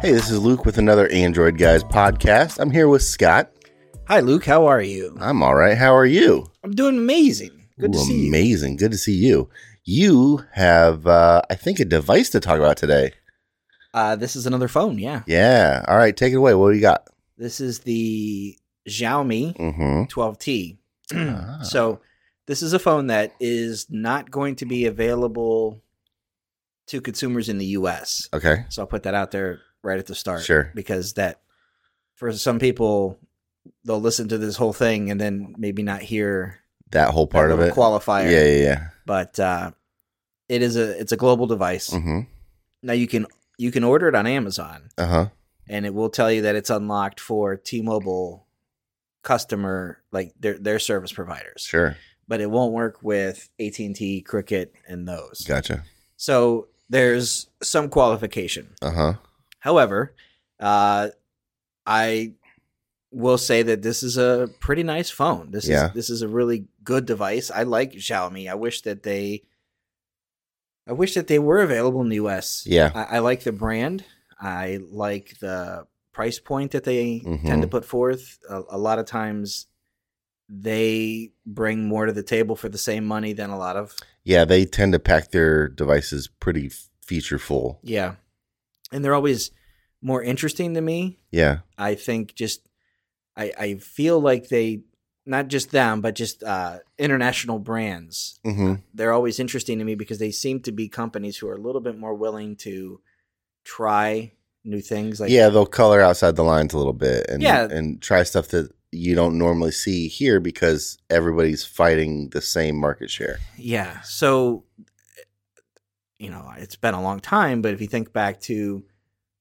Hey, this is Luke with another Android Guys podcast. I'm here with Scott. Hi, Luke. How are you? I'm all right. How are you? I'm doing amazing. Good to Ooh, see you. Amazing. Good to see you. You have, uh, I think, a device to talk about today. Uh, this is another phone. Yeah. Yeah. All right. Take it away. What do you got? This is the Xiaomi Mm-hmm. 12T. Ah. So, this is a phone that is not going to be available to consumers in the US. Okay. So, I'll put that out there right at the start. Sure. Because that, for some people, they'll listen to this whole thing and then maybe not hear That whole part that of it. qualifier. Yeah, yeah, yeah. But uh, it is a it's a global device. Mm-hmm. Now you can you can order it on Amazon, Uh huh. and it will tell you that it's unlocked for T-Mobile customer like their their service providers. Sure. But it won't work with AT&T, Cricket, and those. Gotcha. So there's some qualification. Uh huh. However, uh, I will say that this is a pretty nice phone. This Yeah. is this is a really good device. I like Xiaomi. I wish that they I wish that they were available in the US. Yeah. I, I like the brand. I like the price point that they Mhm. tend to put forth. A, a lot of times they bring more to the table for the same money than a lot of Yeah, they tend to pack their devices pretty featureful. yeah. And they're always more interesting to me Yeah. I think just I I feel like they not just them but just uh, international brands. Mm-hmm. They're always interesting to me because they seem to be companies who are a little bit more willing to try new things. Like yeah, they'll color outside the lines a little bit and Yeah. and try stuff that you don't normally see here because everybody's fighting the same market share. yeah. So you know, it's been a long time, but if you think back to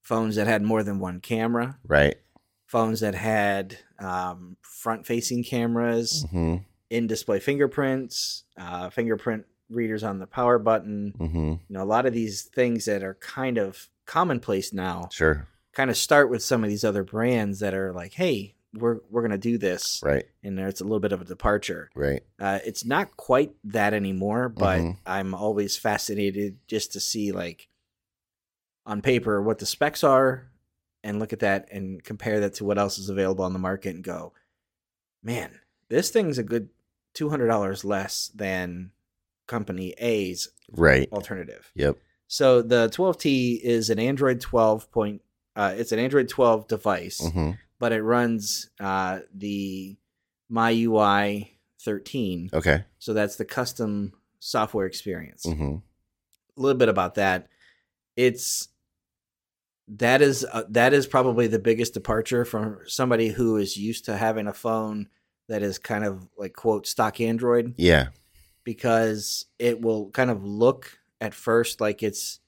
phones that had more than one camera, Right. phones that had um, front-facing cameras, Mm-hmm. in-display fingerprints, uh, fingerprint readers on the power button. Mm-hmm. You know, a lot of these things that are kind of commonplace now Sure. kind of start with some of these other brands that are like, "Hey, we're we're gonna do this," Right. and there's a little bit of a departure. Right. Uh, it's not quite that anymore, but Mhm. I'm always fascinated just to see like on paper what the specs are and look at that and compare that to what else is available on the market and go, man, this thing's a good two hundred dollars less than company A's Right. alternative. Yep. So the 12T is an Android 12 point. Uh, it's an Android 12 device, Mm-hmm. But it runs uh, the MIUI 13. Okay. So that's the custom software experience. Mm-hmm. A little bit about that. It's that is uh, that is probably the biggest departure from somebody who is used to having a phone that is kind of like quote stock Android Yeah. because it will kind of look at first like it's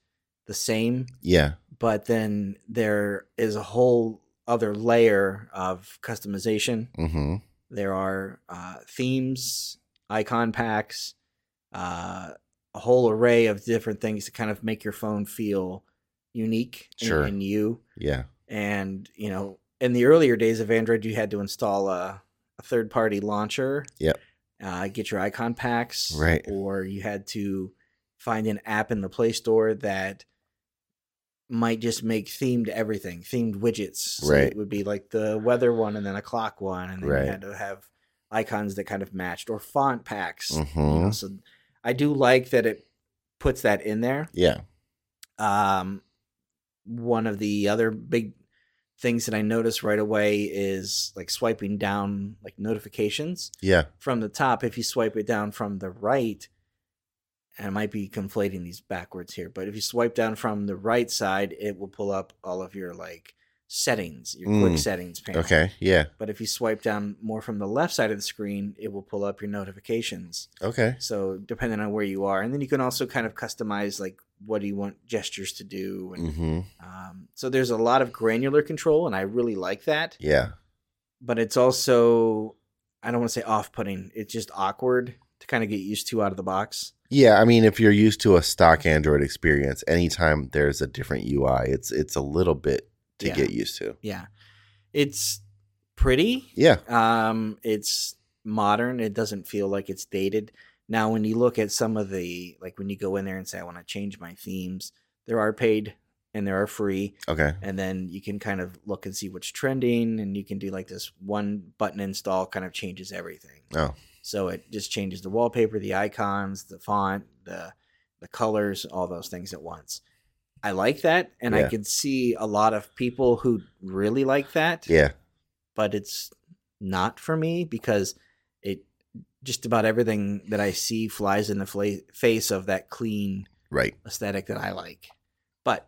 the same, Yeah. but then there is a whole other layer of customization. Mm-hmm. There are uh, themes, icon packs, uh, a whole array of different things to kind of make your phone feel unique in you. Yeah. And you know, in the earlier days of Android, you had to install a, a third-party launcher. Yep. Uh, get your icon packs. Right. Or you had to find an app in the Play Store that might just make themed everything, themed widgets. So Right. It would be like the weather one, and then a clock one, and then Right. you had to have icons that kind of matched, or font packs. You know, Mhm. so I do like that it puts that in there. Yeah. Um, one of the other big things that I noticed right away is like swiping down like notifications Yeah. from the top. If you swipe it down from the right, and I might be conflating these backwards here, but if you swipe down from the right side, it will pull up all of your like settings, your quick Mm. settings panel. Okay. Yeah. But if you swipe down more from the left side of the screen, it will pull up your notifications. Okay. So depending on where you are, and then you can also kind of customize like what do you want gestures to do, and Mm-hmm. um, so there's a lot of granular control, and I really like that. Yeah. But it's also I don't want to say off-putting; it's just awkward to kind of get used to out of the box. Yeah, I mean, if you're used to a stock Android experience, anytime there's a different UI, it's it's a little bit to Yeah. get used to. Yeah, it's pretty. Yeah, Um, it's modern. It doesn't feel like it's dated. Now, when you look at some of the like when you go in there and say I want to change my themes, there are paid and there are free. Okay. And then you can kind of look and see what's trending, and you can do like this one button install, kind of changes everything. Oh, So it just changes the wallpaper, the icons, the font, the the colors, all those things at once. I like that, and I can see a lot of people who really like that yeah. but it's not for me because it just about everything that I see flies in the fla- face of that clean Right. aesthetic that I like. But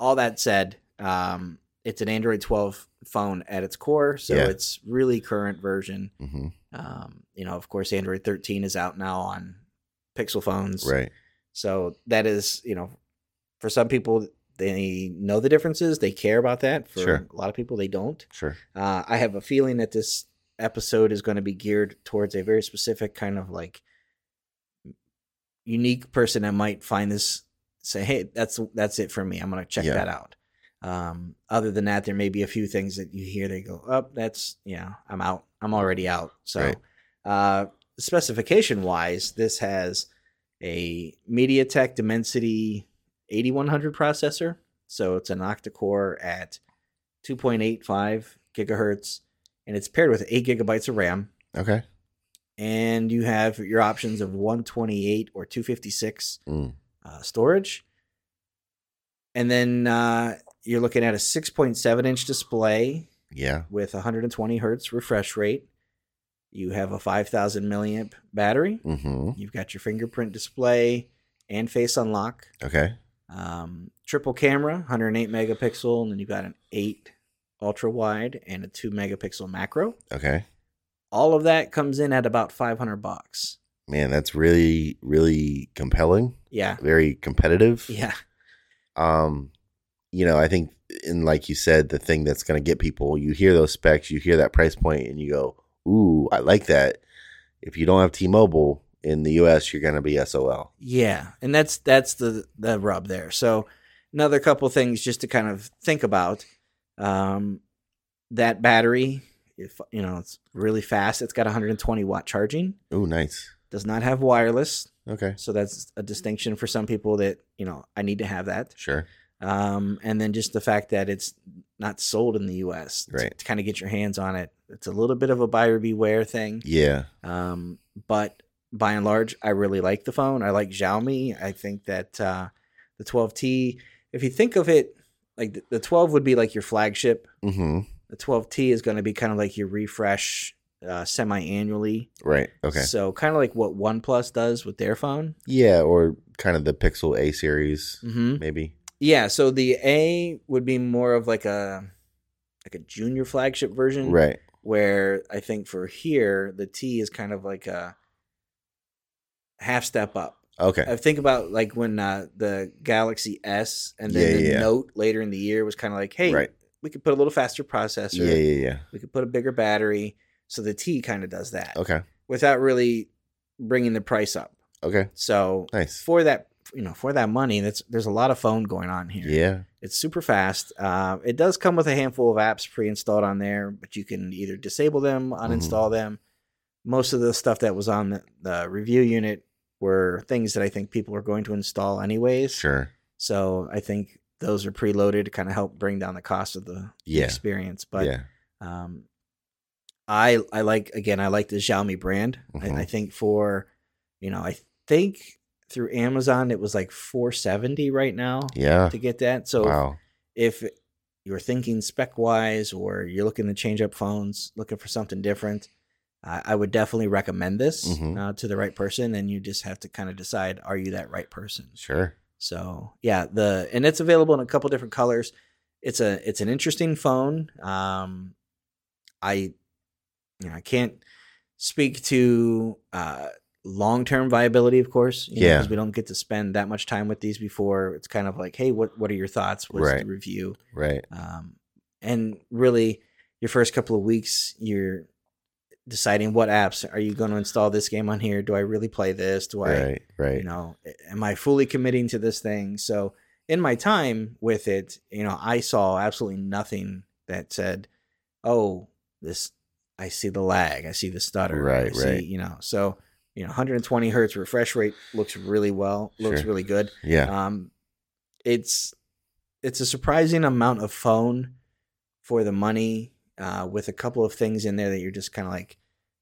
all that said, um, it's an Android 12 phone at its core, so Yeah. it's really current version. hmm Um, you know, of course, Android 13 is out now on Pixel phones, Right. so that is, you know, for some people they know the differences, they care about that. For Sure. a lot of people, they don't. Sure. Uh, I have a feeling that this episode is going to be geared towards a very specific kind of like unique person that might find this say, "Hey, that's that's it for me. I'm going to check Yeah. that out." Um, other than that, there may be a few things that you hear they go, "Up, that's yeah, I'm out. I'm already out." So, Right. uh, specification wise, this has a MediaTek Dimensity 8100 processor. So it's an octa-core at 2.85 gigahertz, and it's paired with 8 gigabytes of RAM. Okay. And you have your options of 128 or 256 Mm. uh, storage. And then uh, you're looking at a 6.7 inch display Yeah. with 120 hertz refresh rate. You have a 5000 milliamp battery. hmm You've got your fingerprint display and face unlock. Okay. Um, triple camera, 108 megapixel, and then you've got an 8 ultra wide and a 2 megapixel macro. Okay. All of that comes in at about 500 bucks. Man, that's really, really compelling. Yeah. Very competitive. Yeah. um you know i think and like you said the thing that's going to get people you hear those specs you hear that price point and you go ooh i like that if you don't have t-mobile in the us you're going to be sol Yeah, and that's that's the the rub there. So another couple things just to kind of think about. Um, that battery, if you know, it's really fast. It's got 120 watt charging. ooh nice Does not have wireless, okay so that's a distinction for some people that you know I need to have that. sure Um, and then just the fact that it's not sold in the U.S. to- Right. to, kind of get your hands on it. It's a little bit of a buyer beware thing. yeah Um, but by and large, I really like the phone. I like Xiaomi. I think that uh, the 12T, if you think of it, like the, the 12 would be like your flagship. mm-hmm The 12T is going to be kind of like your refresh uh, semi-annually. right okay So kind of like what OnePlus does with their phone. yeah or kind of the pixel a series Mm-hmm. maybe Yeah. So the A would be more of like a like a junior flagship version. right where I think for here the T is kind of like a half step up. okay I think about like when uh, the Galaxy S and then Yeah, the yeah. Note later in the year was kind of like, hey, right we could put a little faster processor, yeah yeah yeah we could put a bigger battery. So the T kind of does that okay without really bringing the price up. okay So nice for that, you know, for that money, that's there's a lot of phone going on here. yeah It's super fast. Uh, it does come with a handful of apps pre-installed on there, but you can either disable them, Mm-hmm. uninstall them. Most of the stuff that was on the, the review unit were things that I think people are going to install anyways. sure So I think those are preloaded to kind of help bring down the cost of the Yeah. experience. But yeah um, I I like again I like the Xiaomi brand. Mhm. I, I think for you know I think through Amazon it was like 470 right now yeah to get that. So wow if you're thinking spec wise or you're looking to change up phones, looking for something different, I I would definitely recommend this Mhm. uh, to the right person. And you just have to kind of decide, are you that right person? sure So yeah, the and it's available in a couple different colors. It's a it's an interesting phone. Um, I you know I can't speak to uh, long term viability, of course. Yeah. because we don't get to spend that much time with these before. It's kind of like, hey, what what are your thoughts? What's Right. the review? right Um, and really, your first couple of weeks, you're deciding what apps are you going to install this game on here? Do I really play this? Do I right right you know am i fully committing to this thing so in my time with it you know i saw absolutely nothing that said oh this i see the lag i see the stutter Right, I see, right. you know so you know 120 hertz refresh rate looks really well looks Sure. really good yeah um it's it's a surprising amount of phone for the money, uh, with a couple of things in there that you're just kind of like,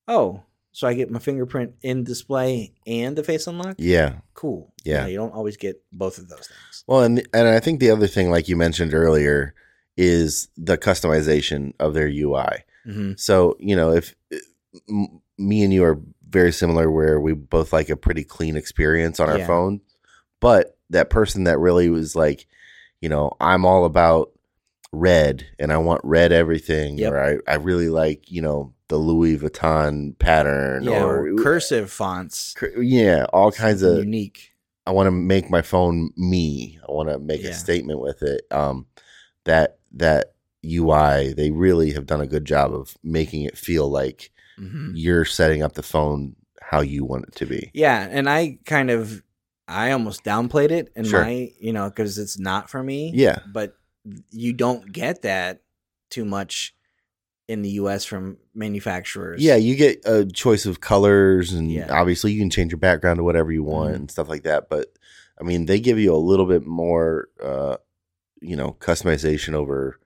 oh, so I get my fingerprint in display and the face unlock. Yeah. Cool. Yeah. you don't always get both of those things. Well, and and I think the other thing, like you mentioned earlier, is the customization of their UI. hmm So you know, if m- me and you are very similar, where we both like a pretty clean experience on our Yeah. phone, but that person that really was like, you know, I'm all about red and I want red everything, Yep. or I I really like you know the Louis Vuitton pattern, Yeah, or or cursive fonts, cur- yeah, all kinds of unique. I want to make my phone me. I want to make Yeah. a statement with it. Um, that that UI, they really have done a good job of making it feel like hmm you're setting up the phone how you want it to be. Yeah, and I kind of, I almost downplayed it and Sure. my, you know, because it's not for me. Yeah. but you don't get that too much in the U.S. from manufacturers. Yeah, you get a choice of colors, and Yeah. obviously you can change your background to whatever you want Mhm. and stuff like that. But I mean, they give you a little bit more, uh, you know, customization over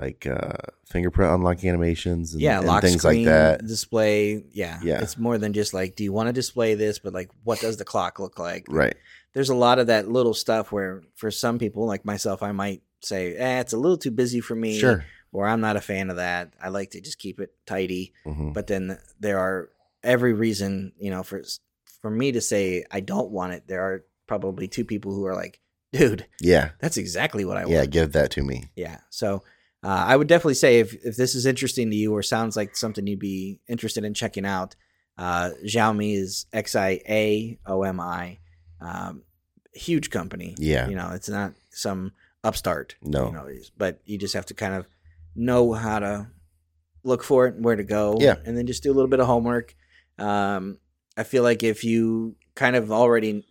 like uh, fingerprint unlock animations and, yeah, and lock things screen like that. display. Yeah, Yeah. It's more than just like, do you want to display this? But like, what does the clock look like? Right. There's a lot of that little stuff where, for some people like myself, I might say, eh, it's a little too busy for me. Sure. Or I'm not a fan of that. I like to just keep it tidy. hmm but then there are every reason you know for for me to say i don't want it there are probably two people who are like dude Yeah. that's exactly what i want. Yeah. Give that to me. yeah so uh, i would definitely say if, if this is interesting to you or sounds like something you'd be interested in checking out uh, xiaomi is x-i-a-o-m-i um, huge company Yeah. you know it's not some upstart No. you know but you just have to kind of know how to look for it and where to go Yeah. and then just do a little bit of homework um, i feel like if you kind of already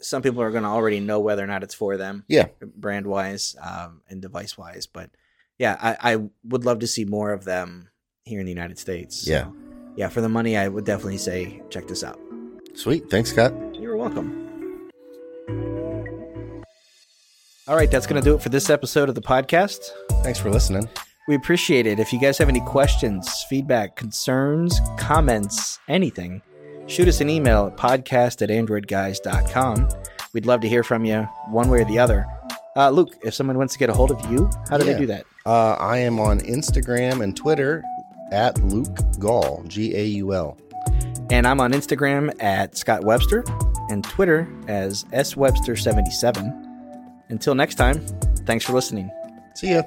some people are going to already know whether or not it's for them Yeah. brand wise um, and device wise but yeah I, I would love to see more of them here in the united states Yeah. So, yeah for the money i would definitely say check this out Sweet. Thanks, Scott. you're welcome. All right, that's going to do it for this episode of the podcast. Thanks for listening. We appreciate it. If you guys have any questions, feedback, concerns, comments, anything, shoot us an email at podcast at androidguys.com. We'd love to hear from you one way or the other. Uh, Luke, if someone wants to get a hold of you, how do Yeah. they do that? Uh, I am on Instagram and Twitter at Luke Gaul, G A U L. And I'm on Instagram at Scott Webster and Twitter as S Webster 77 Until next time, thanks for listening. See ya.